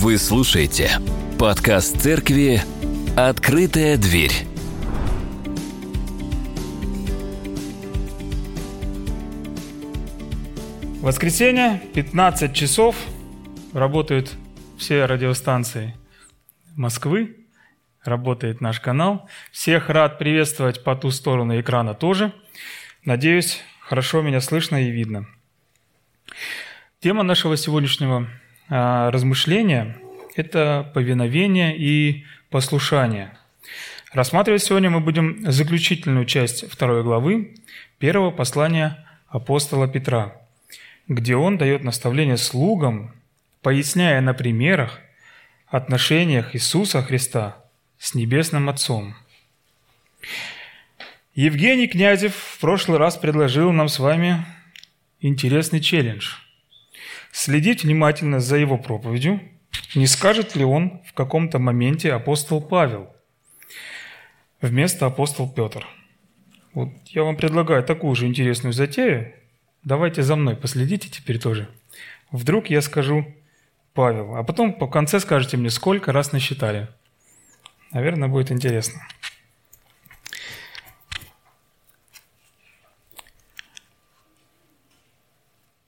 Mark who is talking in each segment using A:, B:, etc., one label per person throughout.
A: Вы слушаете подкаст церкви «Открытая дверь».
B: Воскресенье, 15 часов, работают все радиостанции Москвы, работает наш канал. Всех рад приветствовать по ту сторону экрана тоже. Надеюсь, хорошо меня слышно и видно. Тема нашего сегодняшнего а, размышления – это повиновение и послушание. Рассматривать сегодня мы будем заключительную часть второй главы первого послания апостола Петра, где он дает наставление слугам, поясняя на примерах отношениях Иисуса Христа с Небесным Отцом. Евгений Князев в прошлый раз предложил нам с вами интересный челлендж – следить внимательно за его проповедью, не скажет ли он в каком-то моменте апостол Павел вместо апостол Петр. Вот я вам предлагаю такую же интересную затею. Давайте за мной последите теперь тоже. Вдруг я скажу Павел, а потом по конце скажете мне, сколько раз насчитали. Наверное, будет интересно.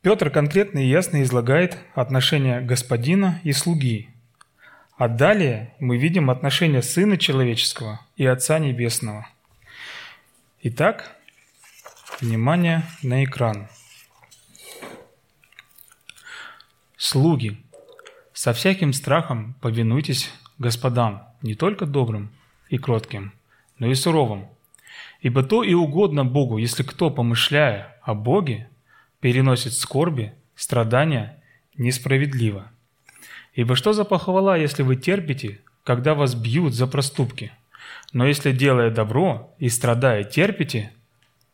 B: Петр конкретно и ясно излагает отношения господина и слуги. А далее мы видим отношения Сына Человеческого и Отца Небесного. Итак, внимание на экран. Слуги, со всяким страхом повинуйтесь господам, не только добрым и кротким, но и суровым. Ибо то и угодно Богу, если кто, помышляя о Боге, переносит скорби, страдания несправедливо. Ибо что за похвала, если вы терпите, когда вас бьют за проступки? Но если, делая добро и страдая, терпите,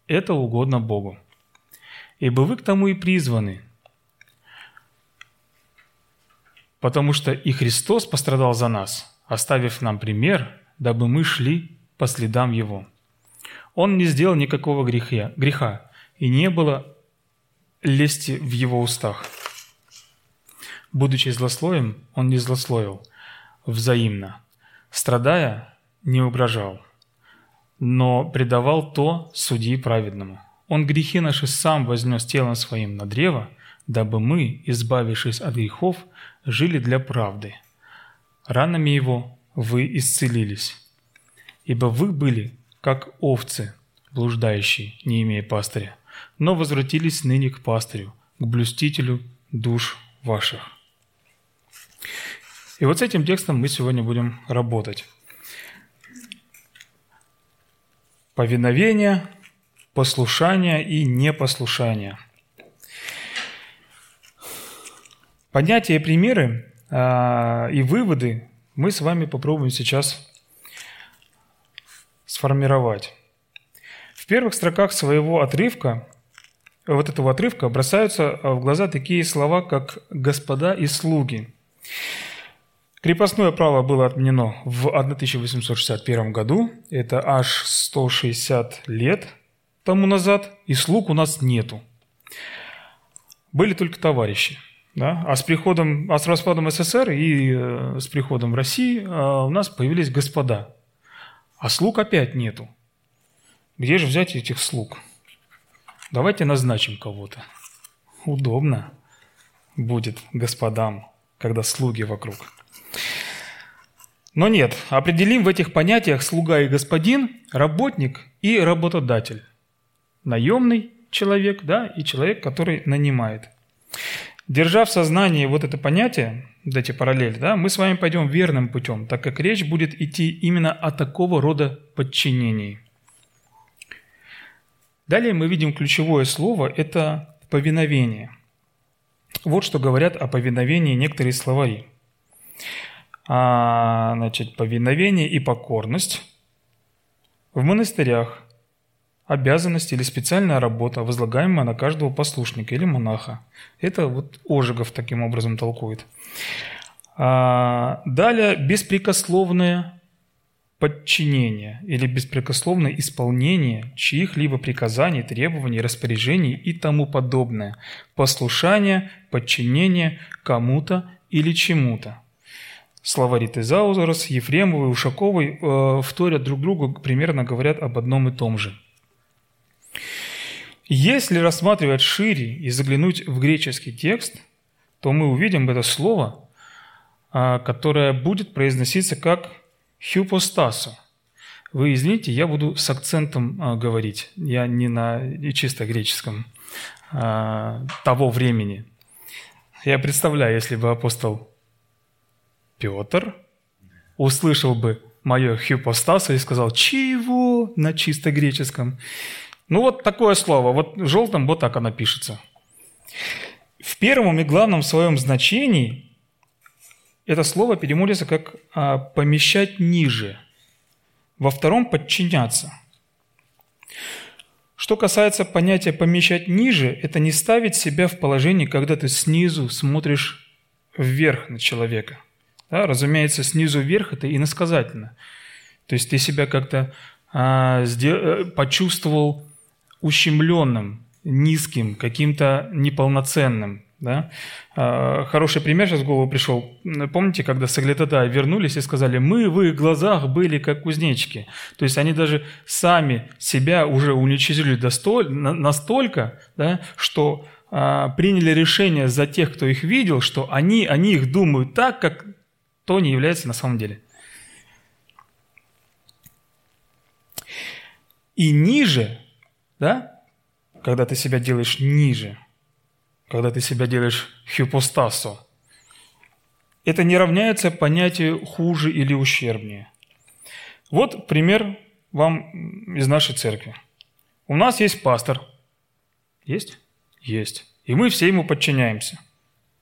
B: это угодно Богу. Ибо вы к тому и призваны, потому что и Христос пострадал за нас, оставив нам пример, дабы мы шли по следам Его. Он не сделал никакого греха, греха и не было лести в его устах. Будучи злословием, он не злословил взаимно. Страдая, не угрожал, но предавал то судьи праведному. Он грехи наши сам вознес телом своим на древо, дабы мы, избавившись от грехов, жили для правды. Ранами его вы исцелились, ибо вы были, как овцы, блуждающие, не имея пастыря но возвратились ныне к пастырю, к блюстителю душ ваших. И вот с этим текстом мы сегодня будем работать. Повиновение, послушание и непослушание. Понятия примеры а, и выводы мы с вами попробуем сейчас сформировать. В первых строках своего отрывка вот этого отрывка бросаются в глаза такие слова, как «господа и слуги». Крепостное право было отменено в 1861 году, это аж 160 лет тому назад, и слуг у нас нету. Были только товарищи. Да? А с приходом, а с распадом СССР и э, с приходом России э, у нас появились господа. А слуг опять нету. Где же взять этих слуг? Давайте назначим кого-то. Удобно будет господам, когда слуги вокруг. Но нет, определим в этих понятиях слуга и господин, работник и работодатель. Наемный человек, да, и человек, который нанимает. Держа в сознании вот это понятие, вот эти параллели, да, мы с вами пойдем верным путем, так как речь будет идти именно о такого рода подчинении – Далее мы видим ключевое слово – это повиновение. Вот что говорят о повиновении некоторые словари. А, значит, повиновение и покорность в монастырях, обязанность или специальная работа, возлагаемая на каждого послушника или монаха. Это вот Ожегов таким образом толкует. А, далее беспрекословное подчинение или беспрекословное исполнение чьих-либо приказаний, требований, распоряжений и тому подобное. Послушание, подчинение кому-то или чему-то. словари Тезаузерс, Ефремовой, Ушаковой э, вторят друг другу, примерно говорят об одном и том же. Если рассматривать шире и заглянуть в греческий текст, то мы увидим это слово, э, которое будет произноситься как «хюпостасо». Вы извините, я буду с акцентом э, говорить, я не на чисто греческом э, того времени. Я представляю, если бы апостол Петр услышал бы мое хипостасу и сказал «Чего?» на чисто греческом. Ну вот такое слово, вот желтым вот так оно пишется. В первом и главном своем значении это слово переводится как а, «помещать ниже», во втором – «подчиняться». Что касается понятия «помещать ниже», это не ставить себя в положение, когда ты снизу смотришь вверх на человека – да, разумеется, снизу вверх это иносказательно. То есть ты себя как-то а, э, почувствовал ущемленным, низким, каким-то неполноценным. Да? А, хороший пример сейчас в голову пришел. Помните, когда Саглитада вернулись и сказали, мы в их глазах были как кузнечики. То есть они даже сами себя уже уничтожили настолько, да, что а, приняли решение за тех, кто их видел, что они, они их думают так, как то не является на самом деле. И ниже, да, когда ты себя делаешь ниже, когда ты себя делаешь хипостасо, это не равняется понятию хуже или ущербнее. Вот пример вам из нашей церкви. У нас есть пастор. Есть? Есть. И мы все ему подчиняемся.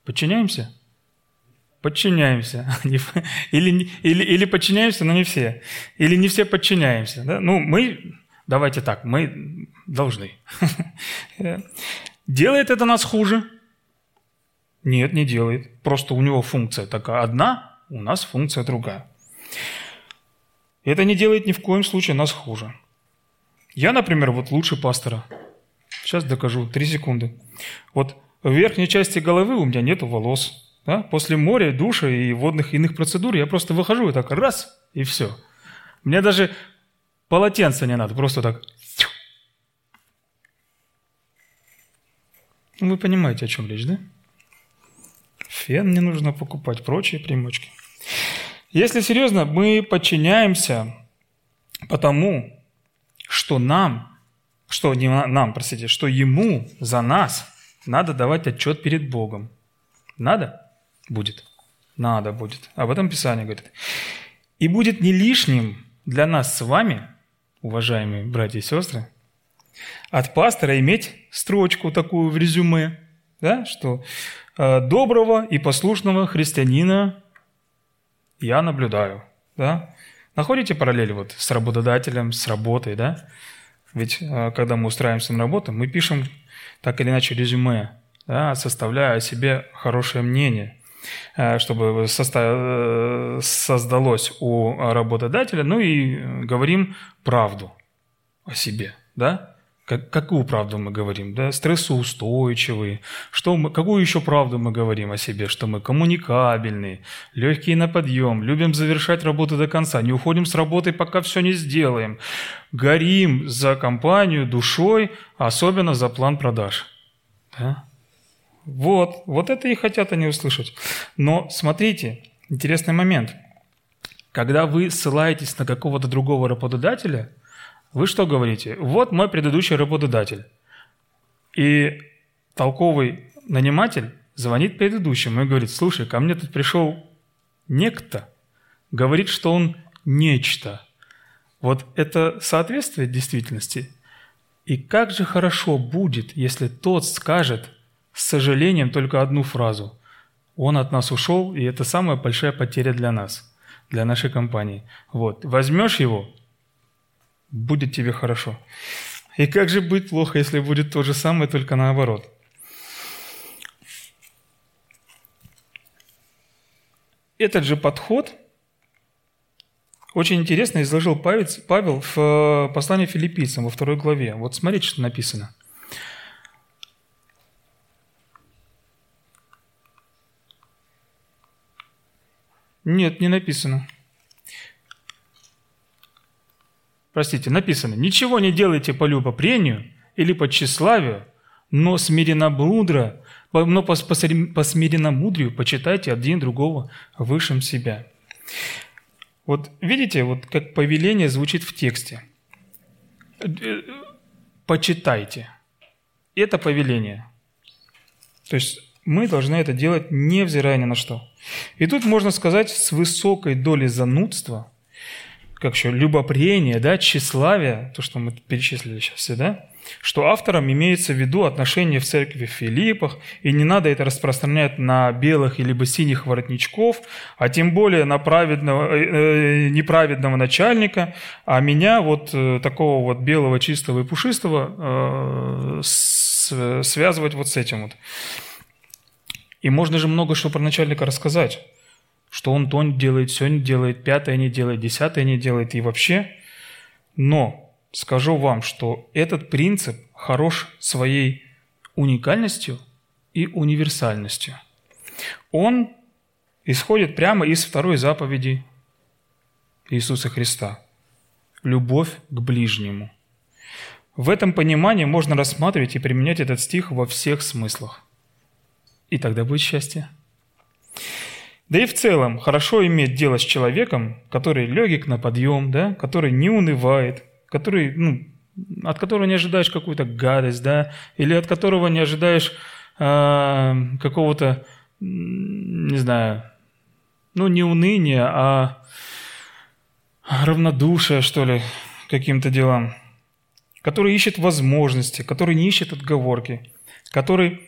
B: Подчиняемся? подчиняемся. Или, или, или подчиняемся, но не все. Или не все подчиняемся. Да? Ну, мы, давайте так, мы должны. Делает это нас хуже? Нет, не делает. Просто у него функция такая одна, у нас функция другая. Это не делает ни в коем случае нас хуже. Я, например, вот лучше пастора. Сейчас докажу, три секунды. Вот в верхней части головы у меня нет волос. Да? После моря, душа и водных иных процедур я просто выхожу и так раз, и все. Мне даже полотенца не надо, просто так. Ну, вы понимаете, о чем речь, да? Фен не нужно покупать, прочие примочки. Если серьезно, мы подчиняемся потому, что нам, что не нам, простите, что ему за нас надо давать отчет перед Богом. Надо? Будет. Надо будет. Об этом Писание говорит. И будет не лишним для нас с вами, уважаемые братья и сестры, от пастора иметь строчку такую в резюме, да, что э, доброго и послушного христианина я наблюдаю. Да? Находите параллель вот с работодателем, с работой, да? Ведь э, когда мы устраиваемся на работу, мы пишем так или иначе резюме, да, составляя о себе хорошее мнение. Э, чтобы создалось у работодателя, ну и говорим правду о себе, да? Как, какую правду мы говорим? Да? Стрессоустойчивые. Что мы, какую еще правду мы говорим о себе? Что мы коммуникабельные, легкие на подъем, любим завершать работу до конца, не уходим с работы, пока все не сделаем. Горим за компанию душой, особенно за план продаж. Да? Вот, вот это и хотят они услышать. Но смотрите, интересный момент. Когда вы ссылаетесь на какого-то другого работодателя, вы что говорите? Вот мой предыдущий работодатель. И толковый наниматель звонит предыдущему и говорит, слушай, ко мне тут пришел некто, говорит, что он нечто. Вот это соответствует действительности. И как же хорошо будет, если тот скажет, с сожалением только одну фразу. Он от нас ушел, и это самая большая потеря для нас, для нашей компании. Вот. Возьмешь его, будет тебе хорошо. И как же быть плохо, если будет то же самое, только наоборот? Этот же подход очень интересно изложил Павел в э, послании филиппийцам во второй главе. Вот смотрите, что написано – Нет, не написано. Простите, написано. Ничего не делайте по любопрению или по тщеславию, но смиренно мудро, но по, по, по смиренно почитайте один другого высшим себя. Вот видите, вот как повеление звучит в тексте. Почитайте. Это повеление. То есть мы должны это делать, невзирая ни на что. И тут можно сказать с высокой долей занудства, как еще, любопрения, да, тщеславия, то, что мы перечислили сейчас, да, что автором имеется в виду отношения в церкви в Филиппах, и не надо это распространять на белых или синих воротничков, а тем более на праведного, э, э, неправедного начальника, а меня, вот э, такого вот белого, чистого и пушистого, э, с, связывать вот с этим вот. И можно же много что про начальника рассказать, что он то не делает, все не делает, пятое не делает, десятое не делает и вообще. Но скажу вам, что этот принцип хорош своей уникальностью и универсальностью. Он исходит прямо из второй заповеди Иисуса Христа – любовь к ближнему. В этом понимании можно рассматривать и применять этот стих во всех смыслах. И тогда будет счастье. Да и в целом хорошо иметь дело с человеком, который легок на подъем, да, который не унывает – который, ну, от которого не ожидаешь какую-то гадость, да, или от которого не ожидаешь э, какого-то, не знаю, ну, не уныния, а равнодушия, что ли, каким-то делам, который ищет возможности, который не ищет отговорки, который,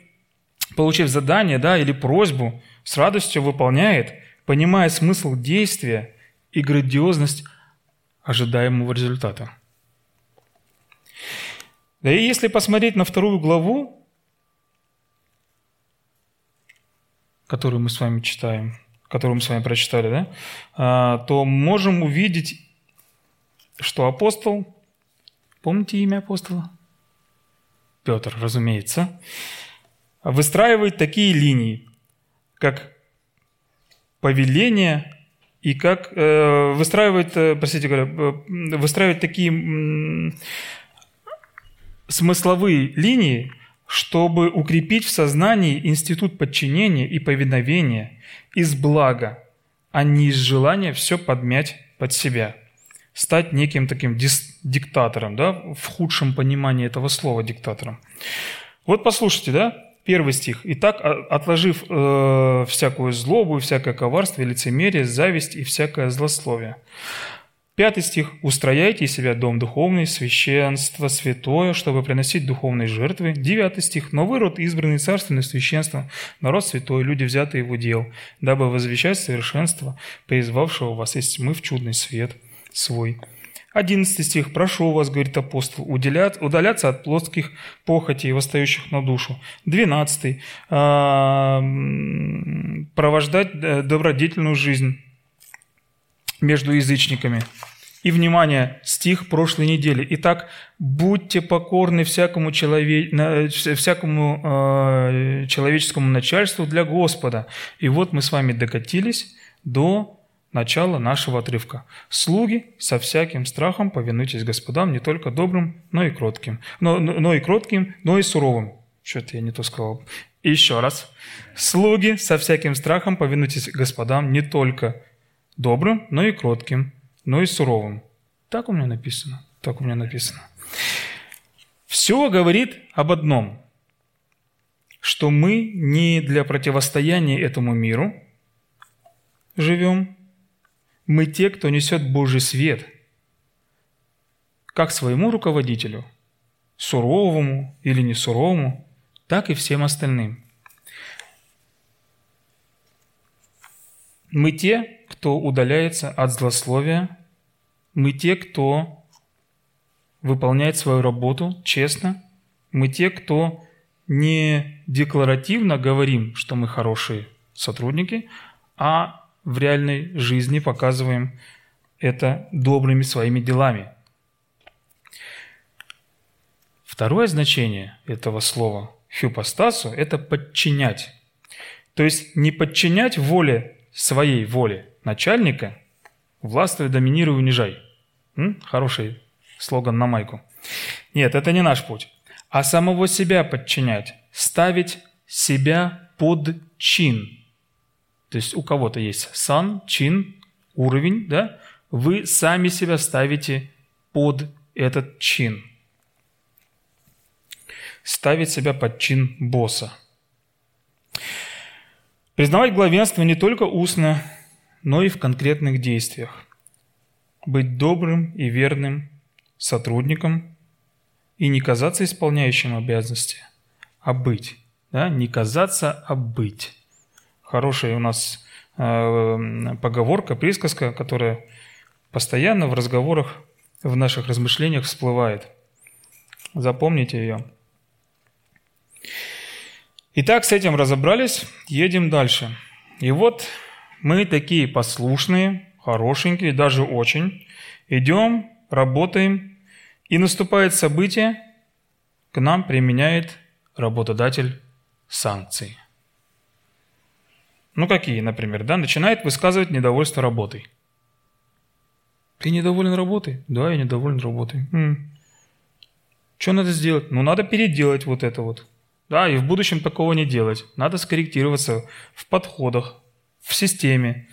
B: получив задание, да, или просьбу, с радостью выполняет, понимая смысл действия и грандиозность ожидаемого результата. Да и если посмотреть на вторую главу, которую мы с вами читаем, которую мы с вами прочитали, да, а, то можем увидеть, что апостол, помните имя апостола? Петр, разумеется, выстраивает такие линии, как повеление и как э, выстраивает, э, простите говоря, э, выстраивает такие смысловые линии, чтобы укрепить в сознании институт подчинения и повиновения из блага, а не из желания все подмять под себя, стать неким таким диктатором, да, в худшем понимании этого слова диктатором. Вот послушайте, да, первый стих. «Итак, отложив э, всякую злобу, всякое коварство, лицемерие, зависть и всякое злословие». Пятый стих. «Устрояйте из себя дом духовный, священство святое, чтобы приносить духовные жертвы». Девятый стих. «Но вы род избранный царственное священство, народ святой, люди, взятые его дел, дабы возвещать совершенство, призвавшего вас из тьмы в чудный свет свой». Одиннадцатый стих. «Прошу вас, — говорит апостол, — удаляться от плоских похотей, восстающих на душу». Двенадцатый. «А, «Провождать э, добродетельную жизнь» между язычниками. И, внимание, стих прошлой недели. Итак, будьте покорны всякому, челове... всякому э, человеческому начальству для Господа. И вот мы с вами докатились до начала нашего отрывка. «Слуги со всяким страхом повинуйтесь господам, не только добрым, но и кротким, но, но, но и кротким, но и суровым». Что-то я не то сказал. Еще раз. «Слуги со всяким страхом повинуйтесь господам, не только добрым, но и кротким, но и суровым. Так у меня написано. Так у меня написано. Все говорит об одном, что мы не для противостояния этому миру живем, мы те, кто несет Божий свет, как своему руководителю, суровому или не суровому, так и всем остальным. Мы те, кто удаляется от злословия, мы те, кто выполняет свою работу честно, мы те, кто не декларативно говорим, что мы хорошие сотрудники, а в реальной жизни показываем это добрыми своими делами. Второе значение этого слова «хюпостасу» – это подчинять. То есть не подчинять воле своей воле начальника, властвуй, доминируй, унижай. М? Хороший слоган на майку. Нет, это не наш путь. А самого себя подчинять, ставить себя под чин. То есть у кого-то есть сан, чин, уровень, да? Вы сами себя ставите под этот чин. Ставить себя под чин босса. Признавать главенство не только устно, но и в конкретных действиях. Быть добрым и верным сотрудником и не казаться исполняющим обязанности, а быть. Да? Не казаться, а быть. Хорошая у нас э, поговорка, присказка, которая постоянно в разговорах, в наших размышлениях всплывает. Запомните ее. Итак, с этим разобрались, едем дальше. И вот мы такие послушные, хорошенькие, даже очень. Идем, работаем, и наступает событие, к нам применяет работодатель санкции. Ну какие, например, да? Начинает высказывать недовольство работой. Ты недоволен работой? Да, я недоволен работой. М. Что надо сделать? Ну, надо переделать вот это вот. Да, и в будущем такого не делать. Надо скорректироваться в подходах, в системе.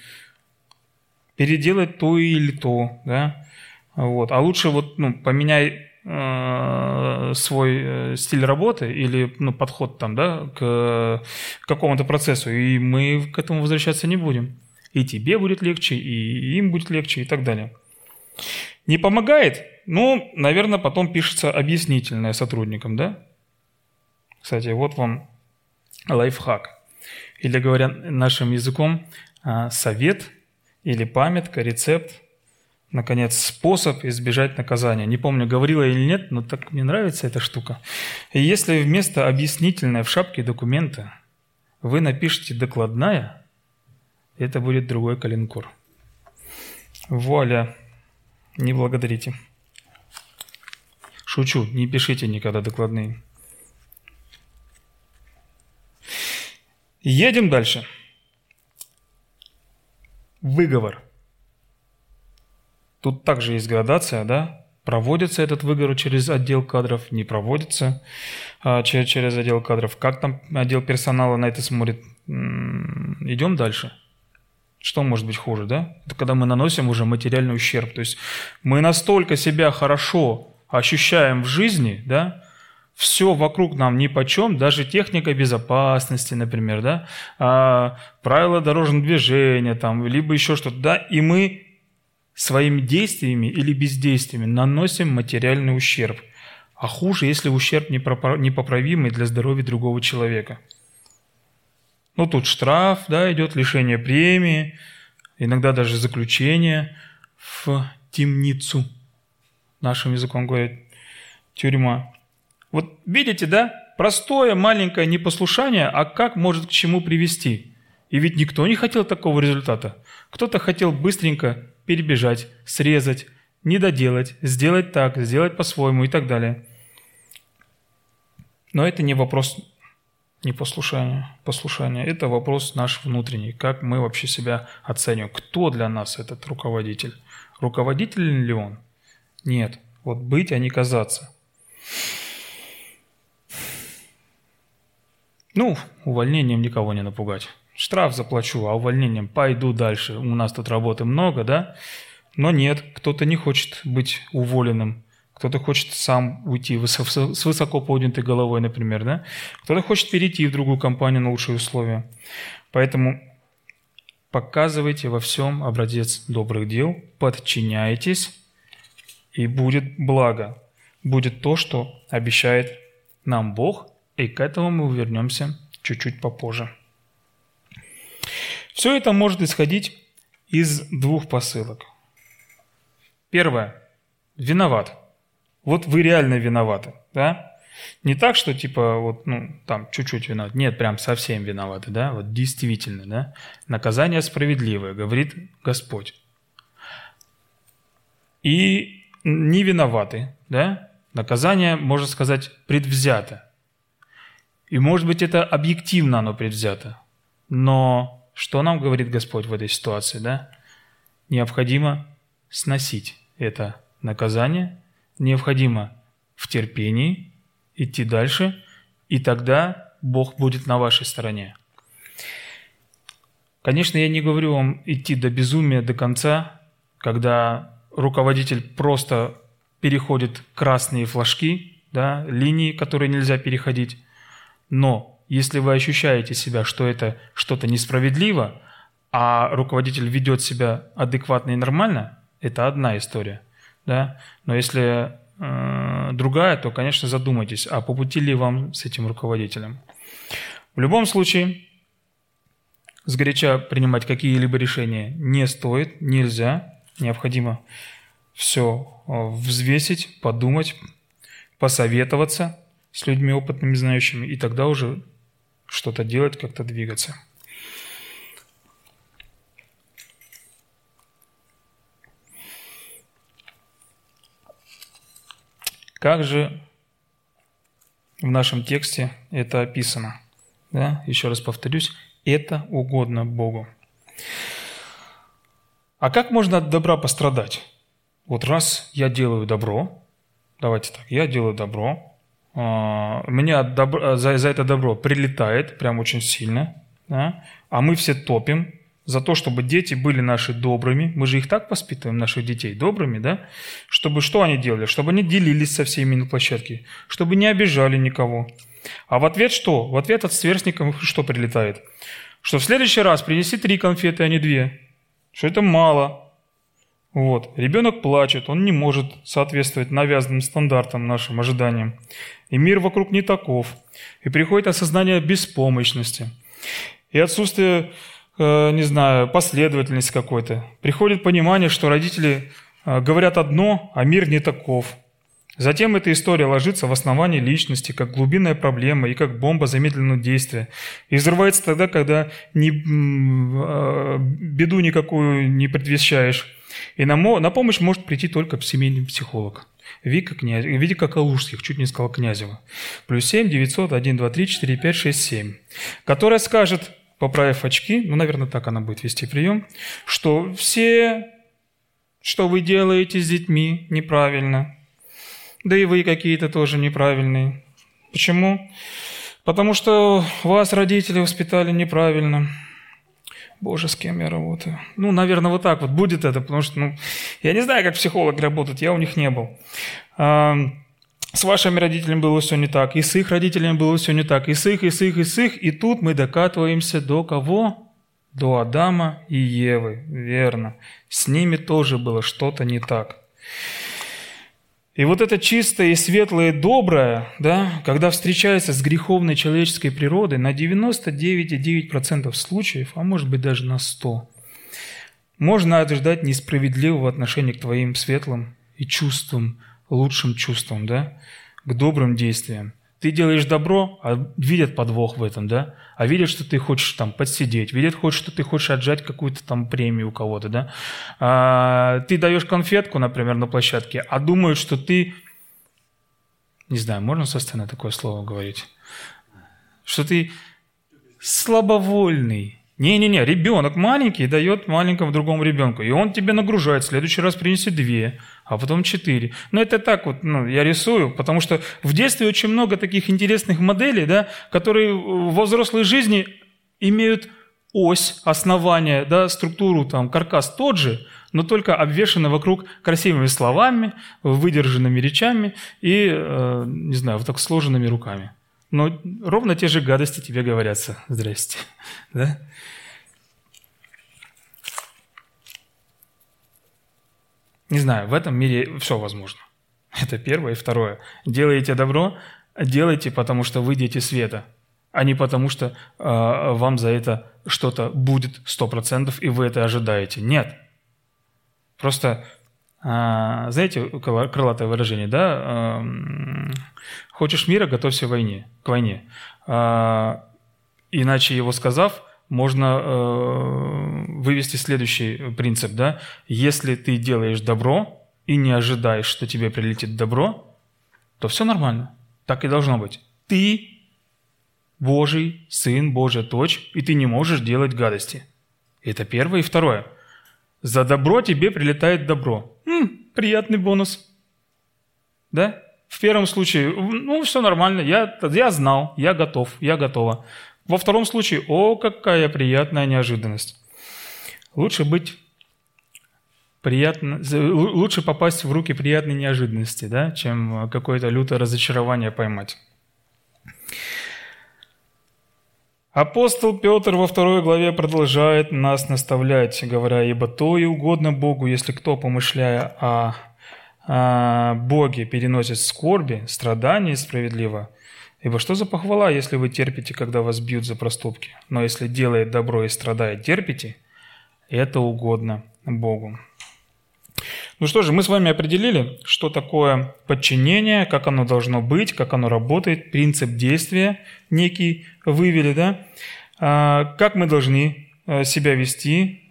B: Переделать то или то, да. Вот. А лучше вот, ну, поменяй свой э, стиль работы или ну, подход там, да, к, к какому-то процессу, и мы к этому возвращаться не будем. И тебе будет легче, и им будет легче, и так далее. Не помогает? Ну, наверное, потом пишется объяснительное сотрудникам, да? Кстати, вот вам лайфхак. Или говоря нашим языком, а, совет или памятка, рецепт, наконец, способ избежать наказания. Не помню, говорила или нет, но так мне нравится эта штука. И если вместо объяснительной в шапке документа вы напишите «докладная», это будет другой калинкор. Вуаля! Не благодарите. Шучу, не пишите никогда докладные. Едем дальше. Выговор. Тут также есть градация, да? Проводится этот выговор через отдел кадров, не проводится а, через, отдел кадров. Как там отдел персонала на это смотрит? Идем дальше. Что может быть хуже, да? Это когда мы наносим уже материальный ущерб. То есть мы настолько себя хорошо ощущаем в жизни, да, все вокруг нам ни почем, даже техника безопасности, например, да, а, правила дорожного движения, там, либо еще что-то, да, и мы своими действиями или бездействиями наносим материальный ущерб. А хуже, если ущерб непоправимый для здоровья другого человека – ну, тут штраф, да, идет лишение премии, иногда даже заключение в темницу. Нашим языком говорят тюрьма. Вот видите, да, простое маленькое непослушание, а как может к чему привести? И ведь никто не хотел такого результата. Кто-то хотел быстренько перебежать, срезать, не доделать, сделать так, сделать по-своему и так далее. Но это не вопрос непослушание, послушание – это вопрос наш внутренний, как мы вообще себя оцениваем. Кто для нас этот руководитель? Руководитель ли он? Нет. Вот быть, а не казаться. Ну, увольнением никого не напугать. Штраф заплачу, а увольнением пойду дальше. У нас тут работы много, да? Но нет, кто-то не хочет быть уволенным. Кто-то хочет сам уйти с высоко поднятой головой, например, да? Кто-то хочет перейти в другую компанию на лучшие условия. Поэтому показывайте во всем образец добрых дел, подчиняйтесь, и будет благо. Будет то, что обещает нам Бог, и к этому мы вернемся чуть-чуть попозже. Все это может исходить из двух посылок. Первое. Виноват – вот вы реально виноваты, да? Не так, что типа вот, ну, там, чуть-чуть виноват. Нет, прям совсем виноваты, да? Вот действительно, да? Наказание справедливое, говорит Господь. И не виноваты, да? Наказание, можно сказать, предвзято. И может быть это объективно оно предвзято. Но что нам говорит Господь в этой ситуации, да? Необходимо сносить это наказание, необходимо в терпении идти дальше, и тогда Бог будет на вашей стороне. Конечно, я не говорю вам идти до безумия до конца, когда руководитель просто переходит красные флажки, да, линии, которые нельзя переходить. Но если вы ощущаете себя, что это что-то несправедливо, а руководитель ведет себя адекватно и нормально, это одна история. Да? Но если э, другая, то, конечно, задумайтесь, а по пути ли вам с этим руководителем. В любом случае, сгоряча принимать какие-либо решения не стоит, нельзя, необходимо все э, взвесить, подумать, посоветоваться с людьми опытными, знающими, и тогда уже что-то делать, как-то двигаться. Как же в нашем тексте это описано? Да? Еще раз повторюсь, это угодно Богу. А как можно от добра пострадать? Вот раз я делаю добро, давайте так, я делаю добро, мне от добра, за, за это добро прилетает прям очень сильно, да? а мы все топим за то, чтобы дети были наши добрыми. Мы же их так воспитываем, наших детей, добрыми, да? Чтобы что они делали? Чтобы они делились со всеми на площадке, чтобы не обижали никого. А в ответ что? В ответ от сверстников что прилетает? Что в следующий раз принеси три конфеты, а не две. Что это мало. Вот. Ребенок плачет, он не может соответствовать навязанным стандартам, нашим ожиданиям. И мир вокруг не таков. И приходит осознание беспомощности. И отсутствие, э, не знаю, последовательности какой-то. Приходит понимание, что родители э, говорят одно, а мир не таков. Затем эта история ложится в основании личности, как глубинная проблема и как бомба замедленного действия. И взрывается тогда, когда ни, э, беду никакую не предвещаешь. И на, на помощь может прийти только семейный психолог. Вика князь, Вика Калужских, чуть не сказал Князева. Плюс 7 900 1 2 3 4 5 6 7. Которая скажет, поправив очки, ну, наверное, так она будет вести прием, что все, что вы делаете с детьми, неправильно – да и вы какие-то тоже неправильные. Почему? Потому что вас родители воспитали неправильно. Боже, с кем я работаю? Ну, наверное, вот так вот будет это, потому что, ну, я не знаю, как психолог работает, я у них не был. С вашими родителями было все не так, и с их родителями было все не так, и с их, и с их, и с их, и тут мы докатываемся до кого? До Адама и Евы, верно. С ними тоже было что-то не так. И вот это чистое и светлое и доброе, да, когда встречается с греховной человеческой природой, на 99,9% случаев, а может быть даже на 100%, можно ожидать несправедливого отношения к твоим светлым и чувствам, лучшим чувствам, да, к добрым действиям – ты делаешь добро, а видят подвох в этом, да? А видят, что ты хочешь там подсидеть, видят, что ты хочешь отжать какую-то там премию у кого-то, да? А, ты даешь конфетку, например, на площадке, а думают, что ты... Не знаю, можно со сцены такое слово говорить? Что ты слабовольный, не-не-не, ребенок маленький дает маленькому другому ребенку, и он тебе нагружает, в следующий раз принеси две, а потом четыре. Но это так вот, ну, я рисую, потому что в детстве очень много таких интересных моделей, да, которые во взрослой жизни имеют ось, основание, да, структуру, там, каркас тот же, но только обвешаны вокруг красивыми словами, выдержанными речами и, э, не знаю, вот так сложенными руками. Но ровно те же гадости тебе говорятся. Здрасте. Да? Не знаю, в этом мире все возможно. Это первое. И второе. Делаете добро, делайте, потому что вы дети света, а не потому что э, вам за это что-то будет сто процентов и вы это ожидаете. Нет. Просто, э, знаете, крылатое выражение, да? Э, хочешь мира, готовься к войне. К войне. Э, иначе его сказав, можно э, вывести следующий принцип, да? Если ты делаешь добро и не ожидаешь, что тебе прилетит добро, то все нормально. Так и должно быть. Ты Божий сын, Божья дочь, и ты не можешь делать гадости. Это первое. И второе. За добро тебе прилетает добро. М, приятный бонус. Да? В первом случае, ну, все нормально, я, я знал, я готов, я готова. Во втором случае, о, какая приятная неожиданность. Лучше быть приятно, лучше попасть в руки приятной неожиданности, да, чем какое-то лютое разочарование поймать. Апостол Петр во второй главе продолжает нас наставлять, говоря, «Ибо то и угодно Богу, если кто, помышляя о, о Боге, переносит скорби, страдания справедливо. Ибо что за похвала, если вы терпите, когда вас бьют за проступки? Но если делает добро и страдает, терпите, это угодно Богу». Ну что же, мы с вами определили, что такое подчинение, как оно должно быть, как оно работает, принцип действия некий вывели, да? А, как мы должны э, себя вести,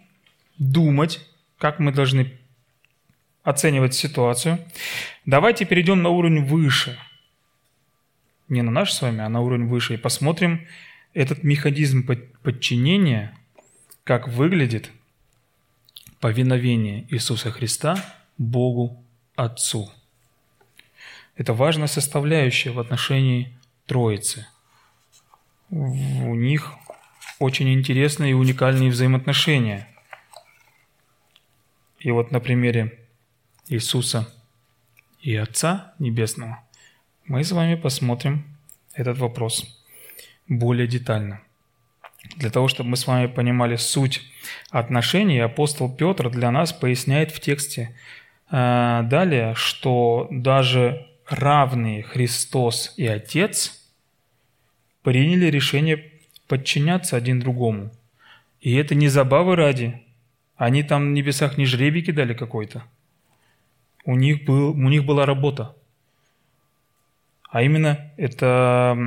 B: думать, как мы должны оценивать ситуацию. Давайте перейдем на уровень выше. Не на наш с вами, а на уровень выше. И посмотрим этот механизм подчинения, как выглядит – повиновение Иисуса Христа Богу Отцу. Это важная составляющая в отношении Троицы. У них очень интересные и уникальные взаимоотношения. И вот на примере Иисуса и Отца Небесного мы с вами посмотрим этот вопрос более детально – для того, чтобы мы с вами понимали суть отношений, апостол Петр для нас поясняет в тексте э, далее, что даже равные Христос и Отец приняли решение подчиняться один другому. И это не забавы ради. Они там в небесах не жребий кидали какой-то. У них, был, у них была работа. А именно это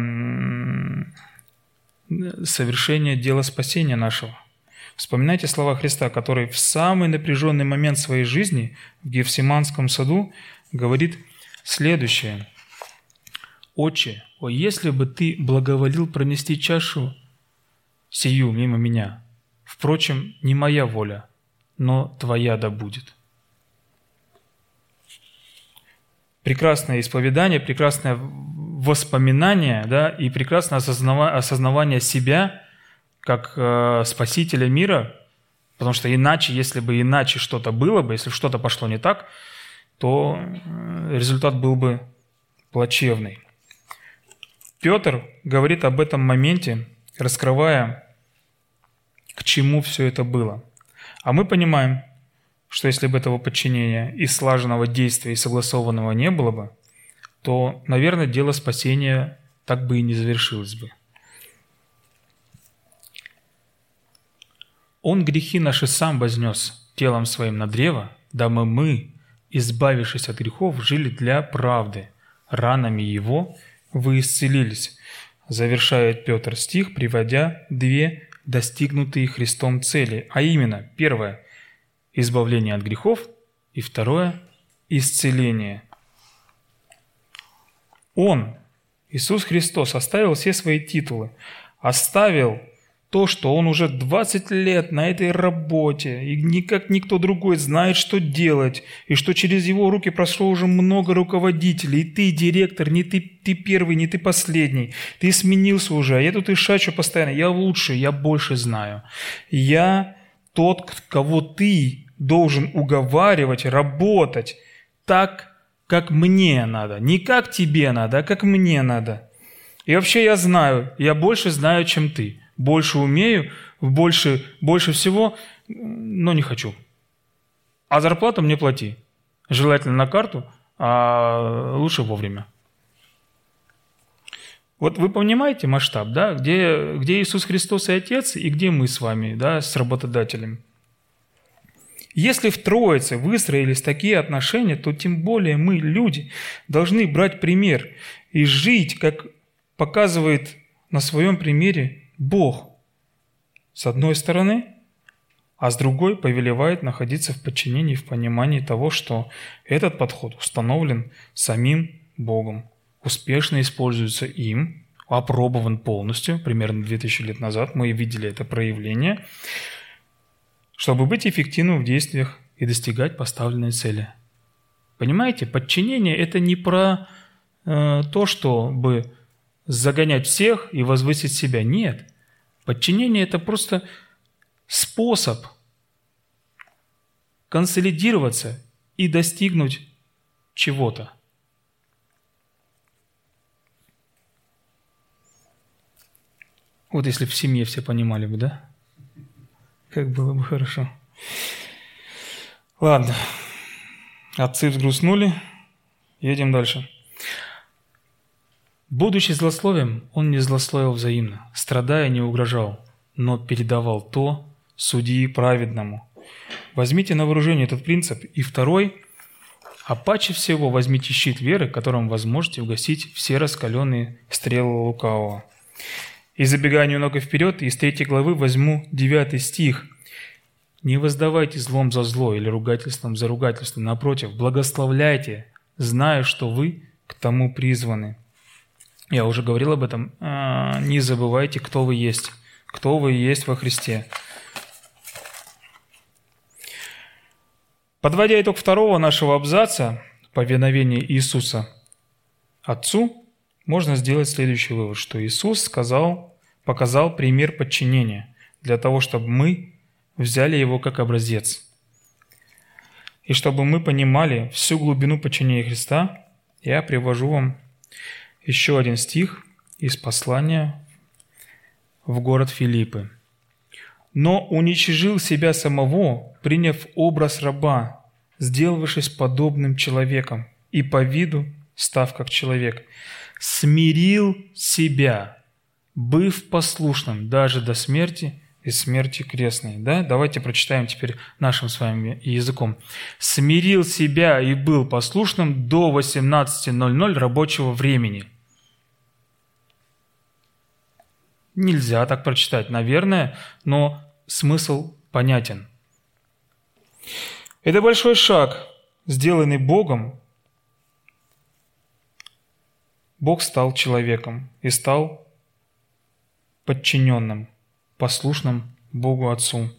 B: совершения дела спасения нашего. Вспоминайте слова Христа, который в самый напряженный момент своей жизни в Гефсиманском саду говорит следующее. «Отче, о, если бы ты благоволил пронести чашу сию мимо меня, впрочем, не моя воля, но твоя да будет». Прекрасное исповедание, прекрасное воспоминания да, и прекрасное осознава, осознавание себя как э, спасителя мира, потому что иначе, если бы иначе что-то было бы, если что-то пошло не так, то э, результат был бы плачевный. Петр говорит об этом моменте, раскрывая, к чему все это было. А мы понимаем, что если бы этого подчинения и слаженного действия и согласованного не было бы, то, наверное, дело спасения так бы и не завершилось бы. Он грехи наши сам вознес телом своим на древо, дабы мы, избавившись от грехов, жили для правды. Ранами его вы исцелились, завершает Петр стих, приводя две достигнутые Христом цели, а именно, первое – избавление от грехов, и второе – исцеление. Он, Иисус Христос, оставил все свои титулы, оставил то, что он уже 20 лет на этой работе, и никак никто другой знает, что делать, и что через его руки прошло уже много руководителей, и ты директор, не ты, ты первый, не ты последний, ты сменился уже, а я тут и шачу постоянно, я лучше, я больше знаю. Я тот, кого ты должен уговаривать, работать так, как мне надо. Не как тебе надо, а как мне надо. И вообще я знаю, я больше знаю, чем ты. Больше умею, больше, больше всего, но не хочу. А зарплату мне плати. Желательно на карту, а лучше вовремя. Вот вы понимаете масштаб, да, где, где Иисус Христос и Отец, и где мы с вами, да, с работодателем. Если в Троице выстроились такие отношения, то тем более мы, люди, должны брать пример и жить, как показывает на своем примере Бог. С одной стороны, а с другой повелевает находиться в подчинении, в понимании того, что этот подход установлен самим Богом, успешно используется им, опробован полностью, примерно 2000 лет назад. Мы видели это проявление, чтобы быть эффективным в действиях и достигать поставленной цели. Понимаете, подчинение – это не про э, то, чтобы загонять всех и возвысить себя. Нет. Подчинение – это просто способ консолидироваться и достигнуть чего-то. Вот если в семье все понимали бы, да? Как было бы хорошо. Ладно. Отцы взгрустнули. Едем дальше. Будучи злословием, он не злословил взаимно, страдая не угрожал, но передавал то судьи праведному. Возьмите на вооружение этот принцип. И второй, а паче всего возьмите щит веры, которым вы сможете угасить все раскаленные стрелы лукавого. И забегая немного вперед, из третьей главы возьму девятый стих. «Не воздавайте злом за зло или ругательством за ругательство. Напротив, благословляйте, зная, что вы к тому призваны». Я уже говорил об этом. А, не забывайте, кто вы есть. Кто вы есть во Христе. Подводя итог второго нашего абзаца, повиновение Иисуса Отцу, можно сделать следующий вывод, что Иисус сказал, показал пример подчинения для того, чтобы мы взяли его как образец. И чтобы мы понимали всю глубину подчинения Христа, я привожу вам еще один стих из послания в город Филиппы. «Но уничижил себя самого, приняв образ раба, сделавшись подобным человеком, и по виду став как человек, смирил себя, быв послушным даже до смерти и смерти крестной». Да? Давайте прочитаем теперь нашим с вами языком. «Смирил себя и был послушным до 18.00 рабочего времени». Нельзя так прочитать, наверное, но смысл понятен. Это большой шаг, сделанный Богом. Бог стал человеком и стал подчиненным, послушным Богу Отцу.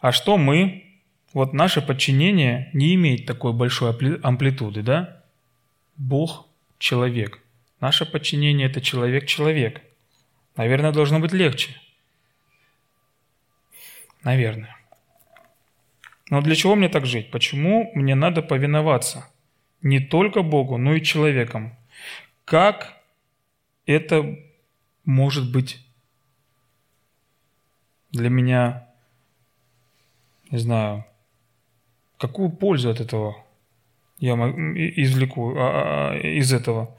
B: А что мы? Вот наше подчинение не имеет такой большой амплитуды, да? Бог – человек. Наше подчинение – это человек-человек. Наверное, должно быть легче. Наверное. Но для чего мне так жить? Почему мне надо повиноваться? Не только Богу, но и человеком. Как это может быть для меня, не знаю, какую пользу от этого я извлеку а, а, из этого?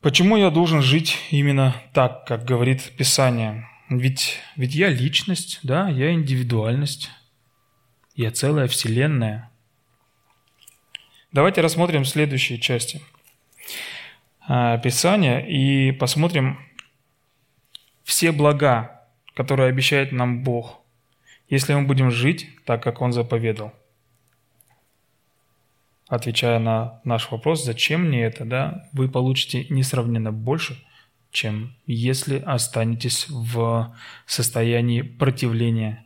B: Почему я должен жить именно так, как говорит Писание? Ведь, ведь я личность, да, я индивидуальность, я целая вселенная. Давайте рассмотрим следующие части. А, Писания и посмотрим все блага, которые обещает нам Бог, если мы будем жить так, как Он заповедал. Отвечая на наш вопрос, зачем мне это, да, вы получите несравненно больше, чем если останетесь в состоянии противления.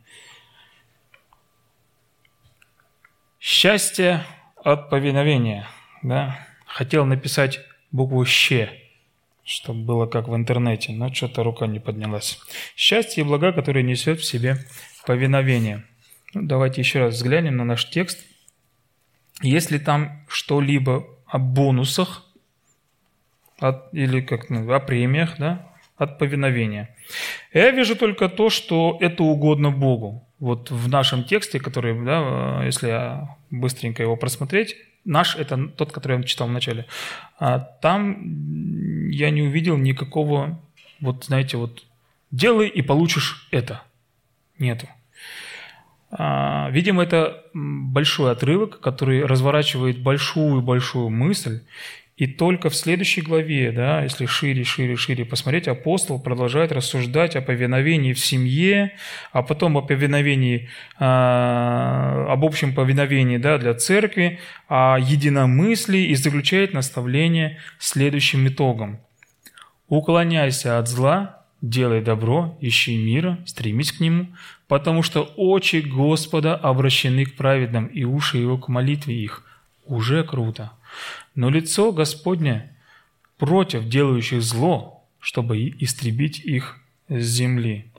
B: Счастье от повиновения. Да? Хотел написать букву «щ», чтобы было как в интернете, но что-то рука не поднялась. Счастье и блага, которые несет в себе повиновение. Ну, давайте еще раз взглянем на наш текст – если там что-либо о бонусах от, или как ну, о премиях, да, от повиновения. Я вижу только то, что это угодно Богу. Вот в нашем тексте, который, да, если быстренько его просмотреть, наш – это тот, который я читал в начале, а там я не увидел никакого, вот знаете, вот делай и получишь это. Нету. А, видимо, это большой отрывок, который разворачивает большую-большую мысль И только в следующей главе, да, если шире, шире, шире посмотреть, апостол продолжает рассуждать о повиновении в семье, а потом о повиновении, а, об общем повиновении да, для церкви, о единомыслии и заключает наставление следующим итогом. «Уклоняйся от зла, делай добро, ищи мира, стремись к нему, потому что очи Господа обращены к праведным, и уши его к молитве их». Уже круто. Но лицо Господне против делающих зло, чтобы истребить их с земли.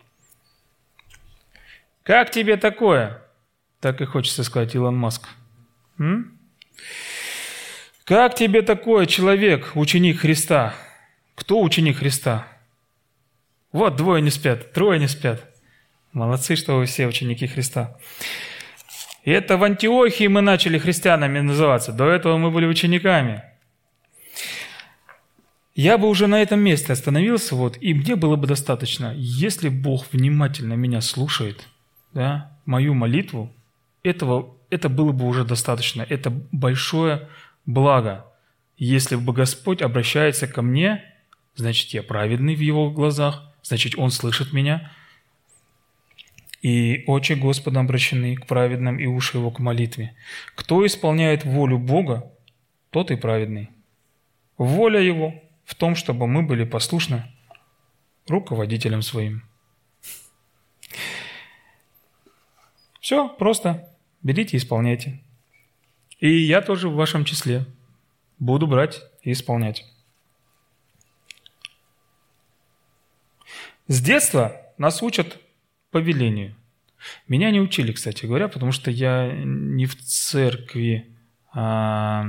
B: Как тебе такое? Так и хочется сказать Илон Маск. М? Как тебе такое, человек, ученик Христа? Кто ученик Христа? Вот двое не спят, трое не спят. Молодцы, что вы все ученики Христа. И это в Антиохии мы начали христианами называться. До этого мы были учениками. Я бы уже на этом месте остановился, вот, и мне было бы достаточно, если Бог внимательно меня слушает, да, мою молитву, этого, это было бы уже достаточно. Это большое благо. Если бы Господь обращается ко мне, значит, я праведный в Его глазах, значит, Он слышит меня – и очи Господа обращены к праведным, и уши его к молитве. Кто исполняет волю Бога, тот и праведный. Воля его в том, чтобы мы были послушны руководителям своим. Все, просто берите и исполняйте. И я тоже в вашем числе буду брать и исполнять. С детства нас учат повелению. Меня не учили, кстати говоря, потому что я не в церкви, а,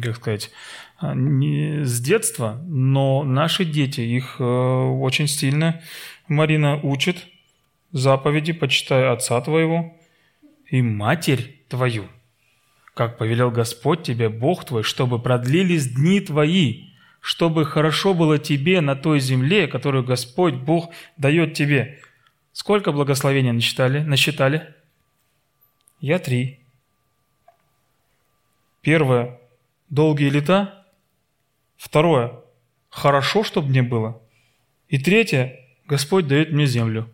B: как сказать, а, не с детства, но наши дети, их э, очень сильно Марина учит заповеди «Почитай отца твоего и матерь твою, как повелел Господь тебе, Бог твой, чтобы продлились дни твои, чтобы хорошо было тебе на той земле, которую Господь Бог дает тебе». Сколько благословений насчитали? насчитали? Я три. Первое – долгие лета. Второе – хорошо, чтобы мне было. И третье – Господь дает мне землю,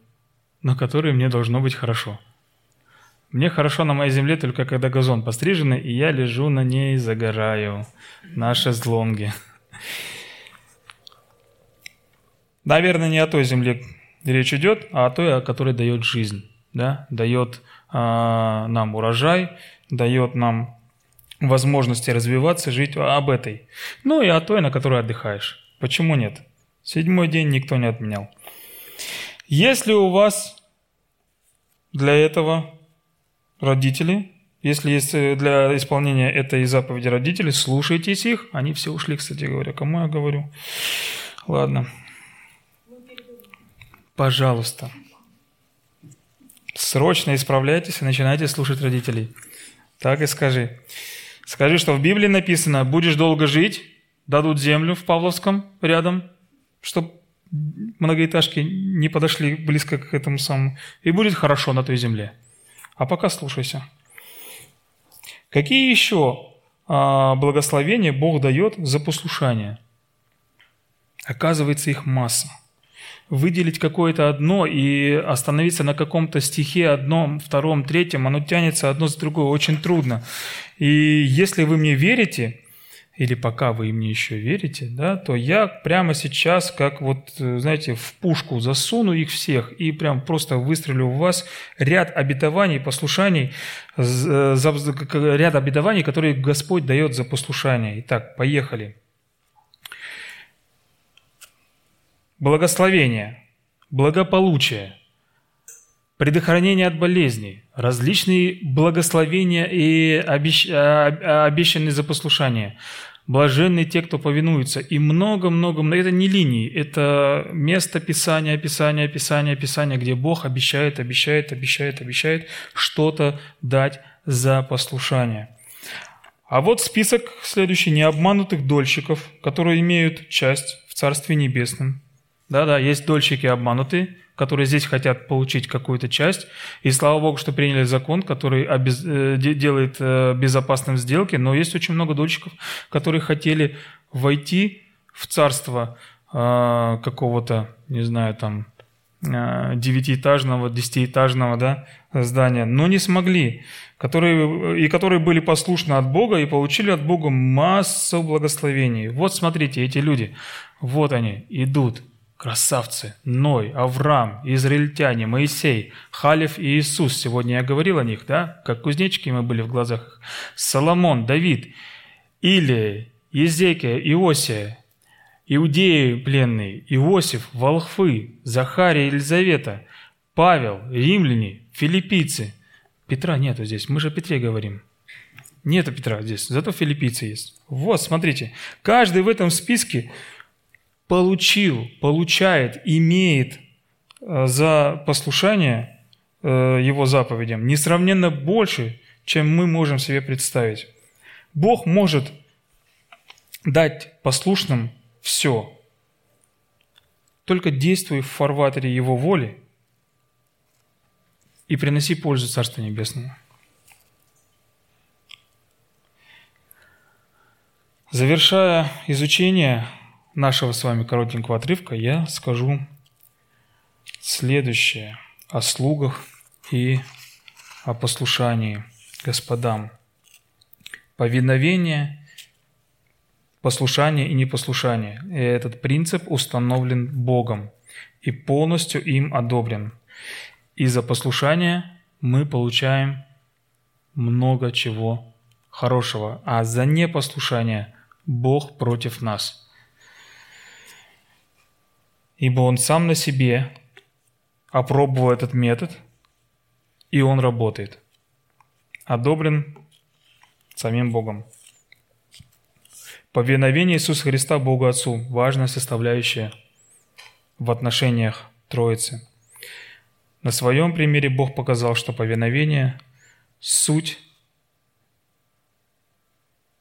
B: на которой мне должно быть хорошо. Мне хорошо на моей земле только когда газон постриженный, и я лежу на ней, загораю. Наши злонги. Наверное, не о той земле, речь идет, о той, о которой дает жизнь, да? дает э, нам урожай, дает нам возможности развиваться, жить об этой. Ну и о той, на которой отдыхаешь. Почему нет? Седьмой день никто не отменял. Если у вас для этого родители, если есть э, для исполнения этой заповеди родители, слушайтесь их. Они все ушли, кстати говоря. Кому я говорю? Ладно пожалуйста, срочно исправляйтесь и начинайте слушать родителей. Так и скажи. Скажи, что в Библии написано, будешь долго жить, дадут землю в Павловском рядом, чтобы многоэтажки не подошли близко к этому самому, и будет хорошо на той земле. А пока слушайся. Какие еще а, благословения Бог дает за послушание? Оказывается, их масса выделить какое-то одно и остановиться на каком-то стихе одном, втором, третьем, оно тянется одно за другое, очень трудно. И если вы мне верите, или пока вы мне еще верите, да, то я прямо сейчас, как вот, знаете, в пушку засуну их всех и прям просто выстрелю в вас ряд обетований, послушаний, ряд обетований, которые Господь дает за послушание. Итак, поехали. Благословение, благополучие, предохранение от болезней, различные благословения и обещ... А, обещанные за послушание, блаженны те, кто повинуется, и много-много, но это не линии, это место Писания, Писания, Писания, Писания, где Бог обещает, обещает, обещает, обещает что-то дать за послушание. А вот список следующий необманутых дольщиков, которые имеют часть в Царстве Небесном. Да-да, есть дольщики обманутые, которые здесь хотят получить какую-то часть. И слава Богу, что приняли закон, который обез... Э, делает э, безопасным сделки. Но есть очень много дольщиков, которые хотели войти в царство э, какого-то, не знаю, там, девятиэтажного, десятиэтажного да, здания, но не смогли, которые, и которые были послушны от Бога и получили от Бога массу благословений. Вот смотрите, эти люди, вот они идут, красавцы, Ной, Авраам, израильтяне, Моисей, Халев и Иисус. Сегодня я говорил о них, да, как кузнечики мы были в глазах. Соломон, Давид, Илия, Езекия, Иосия, Иудеи пленные, Иосиф, Волхвы, Захария, Елизавета, Павел, римляне, филиппийцы. Петра нету здесь, мы же о Петре говорим. Нету Петра здесь, зато филиппийцы есть. Вот, смотрите, каждый в этом списке получил, получает, имеет э, за послушание э, его заповедям несравненно больше, чем мы можем себе представить. Бог может дать послушным все. Только действуй в фарватере Его воли и приноси пользу Царству Небесному. Завершая изучение нашего с вами коротенького отрывка я скажу следующее о слугах и о послушании господам. Повиновение, послушание и непослушание. И этот принцип установлен Богом и полностью им одобрен. И за послушание мы получаем много чего хорошего, а за непослушание Бог против нас – ибо он сам на себе опробовал этот метод, и он работает. Одобрен самим Богом. Повиновение Иисуса Христа Богу Отцу – важная составляющая в отношениях Троицы. На своем примере Бог показал, что повиновение – суть,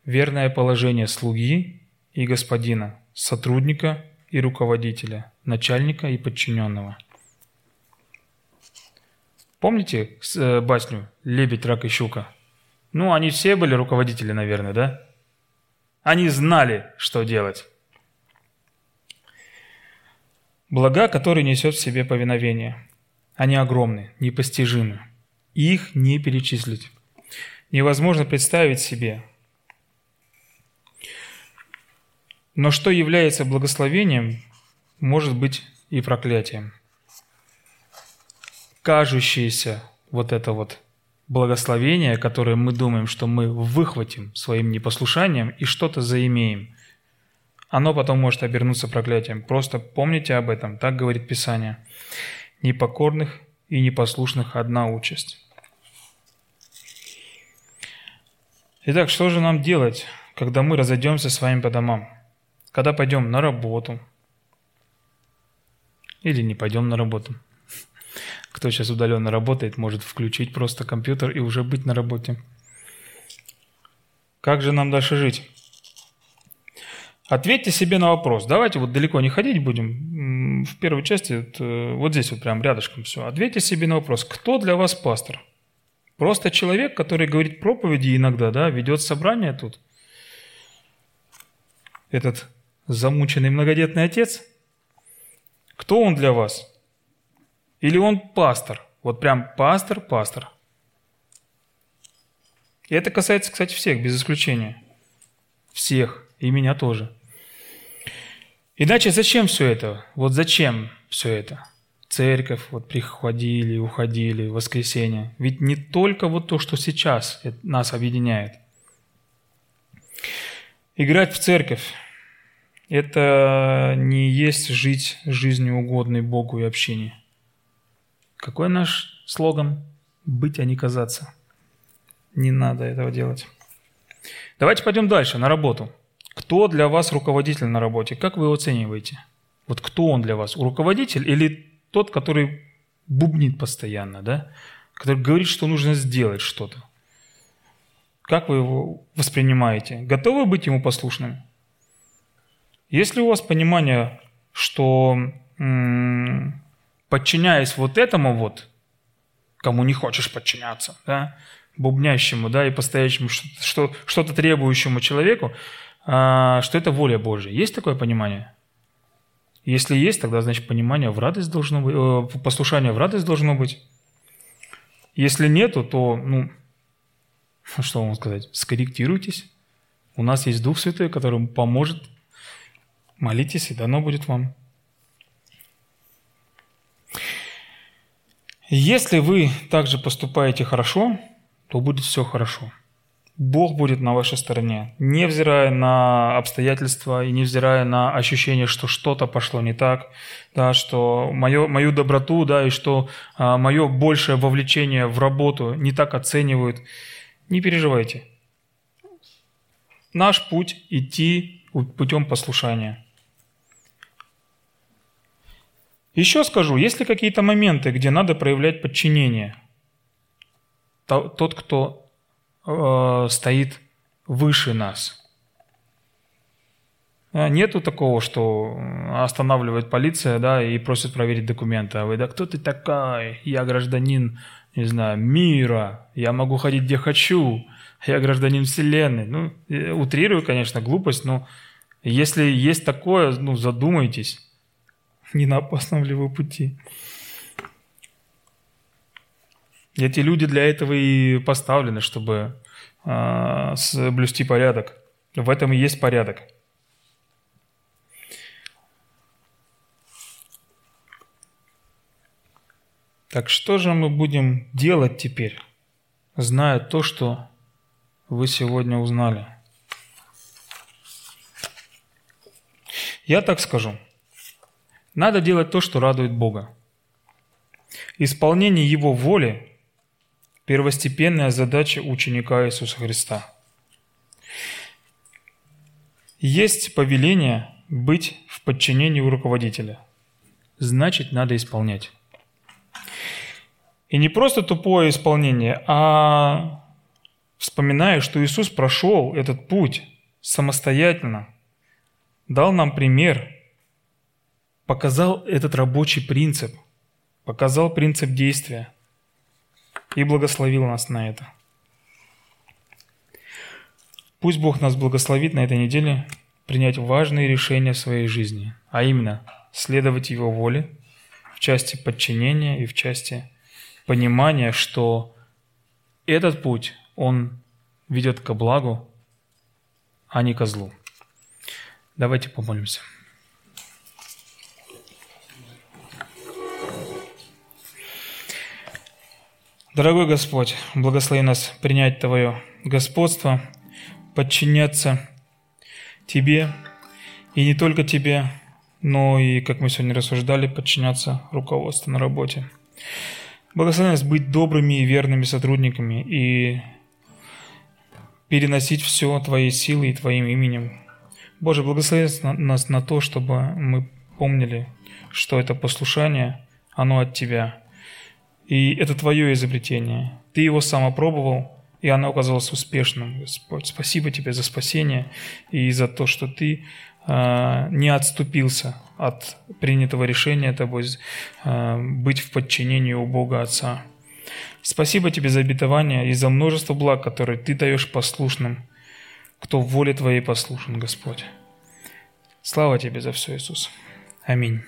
B: верное положение слуги и господина, сотрудника и руководителя, начальника и подчиненного. Помните э, басню «Лебедь, рак и щука»? Ну, они все были руководители, наверное, да? Они знали, что делать. Блага, которые несет в себе повиновение, они огромны, непостижимы. Их не перечислить. Невозможно представить себе. Но что является благословением, может быть и проклятием. Кажущееся вот это вот благословение, которое мы думаем, что мы выхватим своим непослушанием и что-то заимеем, оно потом может обернуться проклятием. Просто помните об этом, так говорит Писание. Непокорных и непослушных одна участь. Итак, что же нам делать, когда мы разойдемся с вами по домам? Когда пойдем на работу – или не пойдем на работу. Кто сейчас удаленно работает, может включить просто компьютер и уже быть на работе. Как же нам дальше жить? Ответьте себе на вопрос. Давайте вот далеко не ходить будем. В первой части, вот, э, вот здесь вот прям рядышком все. Ответьте себе на вопрос. Кто для вас пастор? Просто человек, который говорит проповеди иногда, да, ведет собрание тут. Этот замученный многодетный отец – кто он для вас? Или он пастор? Вот прям пастор, пастор. И это касается, кстати, всех, без исключения. Всех. И меня тоже. Иначе зачем все это? Вот зачем все это? Церковь, вот приходили, уходили, воскресенье. Ведь не только вот то, что сейчас нас объединяет. Играть в церковь это не есть жить жизнью угодной Богу и общине. Какой наш слоган? Быть, а не казаться. Не надо этого делать. Давайте пойдем дальше, на работу. Кто для вас руководитель на работе? Как вы его оцениваете? Вот кто он для вас? Руководитель или тот, который бубнит постоянно, да? Который говорит, что нужно сделать что-то? Как вы его воспринимаете? Готовы быть ему послушным? Есть ли у вас понимание, что подчиняясь вот этому вот, кому не хочешь подчиняться, да, бубнящему, да, и постоящему, что, что-то требующему человеку, а, что это воля Божья. Есть такое понимание? Если есть, тогда, значит, понимание в радость должно быть, э, послушание в радость должно быть. Если нету, то, ну, что вам сказать, скорректируйтесь. У нас есть Дух Святой, который поможет. Молитесь, и дано будет вам. Если вы также поступаете хорошо, то будет все хорошо. Бог будет на вашей стороне, невзирая на обстоятельства и невзирая на ощущение, что что-то пошло не так, да, что мою, мою доброту, да, и что а, мое большее вовлечение в работу не так оценивают. Не переживайте. Наш путь – идти путем послушания – еще скажу, есть ли какие-то моменты, где надо проявлять подчинение? Тот, кто э, стоит выше нас. А нету такого, что останавливает полиция, да, и просит проверить документы. А вы, да кто ты такая? Я гражданин, не знаю, мира. Я могу ходить где хочу. Я гражданин вселенной. Ну, утрирую, конечно, глупость, но если есть такое, ну, задумайтесь не на опасном ли вы пути. Эти люди для этого и поставлены, чтобы э, соблюсти порядок. В этом и есть порядок. Так что же мы будем делать теперь, зная то, что вы сегодня узнали? Я так скажу – надо делать то, что радует Бога. Исполнение Его воли – первостепенная задача ученика Иисуса Христа. Есть повеление быть в подчинении у руководителя. Значит, надо исполнять. И не просто тупое исполнение, а вспоминая, что Иисус прошел этот путь самостоятельно, дал нам пример – показал этот рабочий принцип, показал принцип действия и благословил нас на это. Пусть Бог нас благословит на этой неделе принять важные решения в своей жизни, а именно следовать Его воле в части подчинения и в части понимания, что этот путь, он ведет ко благу, а не ко злу. Давайте помолимся. Дорогой Господь, благослови нас принять Твое господство, подчиняться Тебе, и не только Тебе, но и, как мы сегодня рассуждали, подчиняться руководству на работе. Благослови нас быть добрыми и верными сотрудниками и переносить все Твоей силой и Твоим именем. Боже, благослови нас на то, чтобы мы помнили, что это послушание, оно от Тебя – и это твое изобретение. Ты его сам опробовал, и оно оказалось успешным, Господь. Спасибо тебе за спасение и за то, что ты э, не отступился от принятого решения тобой э, быть в подчинении у Бога Отца. Спасибо тебе за обетование и за множество благ, которые ты даешь послушным, кто в воле твоей послушен, Господь. Слава тебе за все, Иисус. Аминь.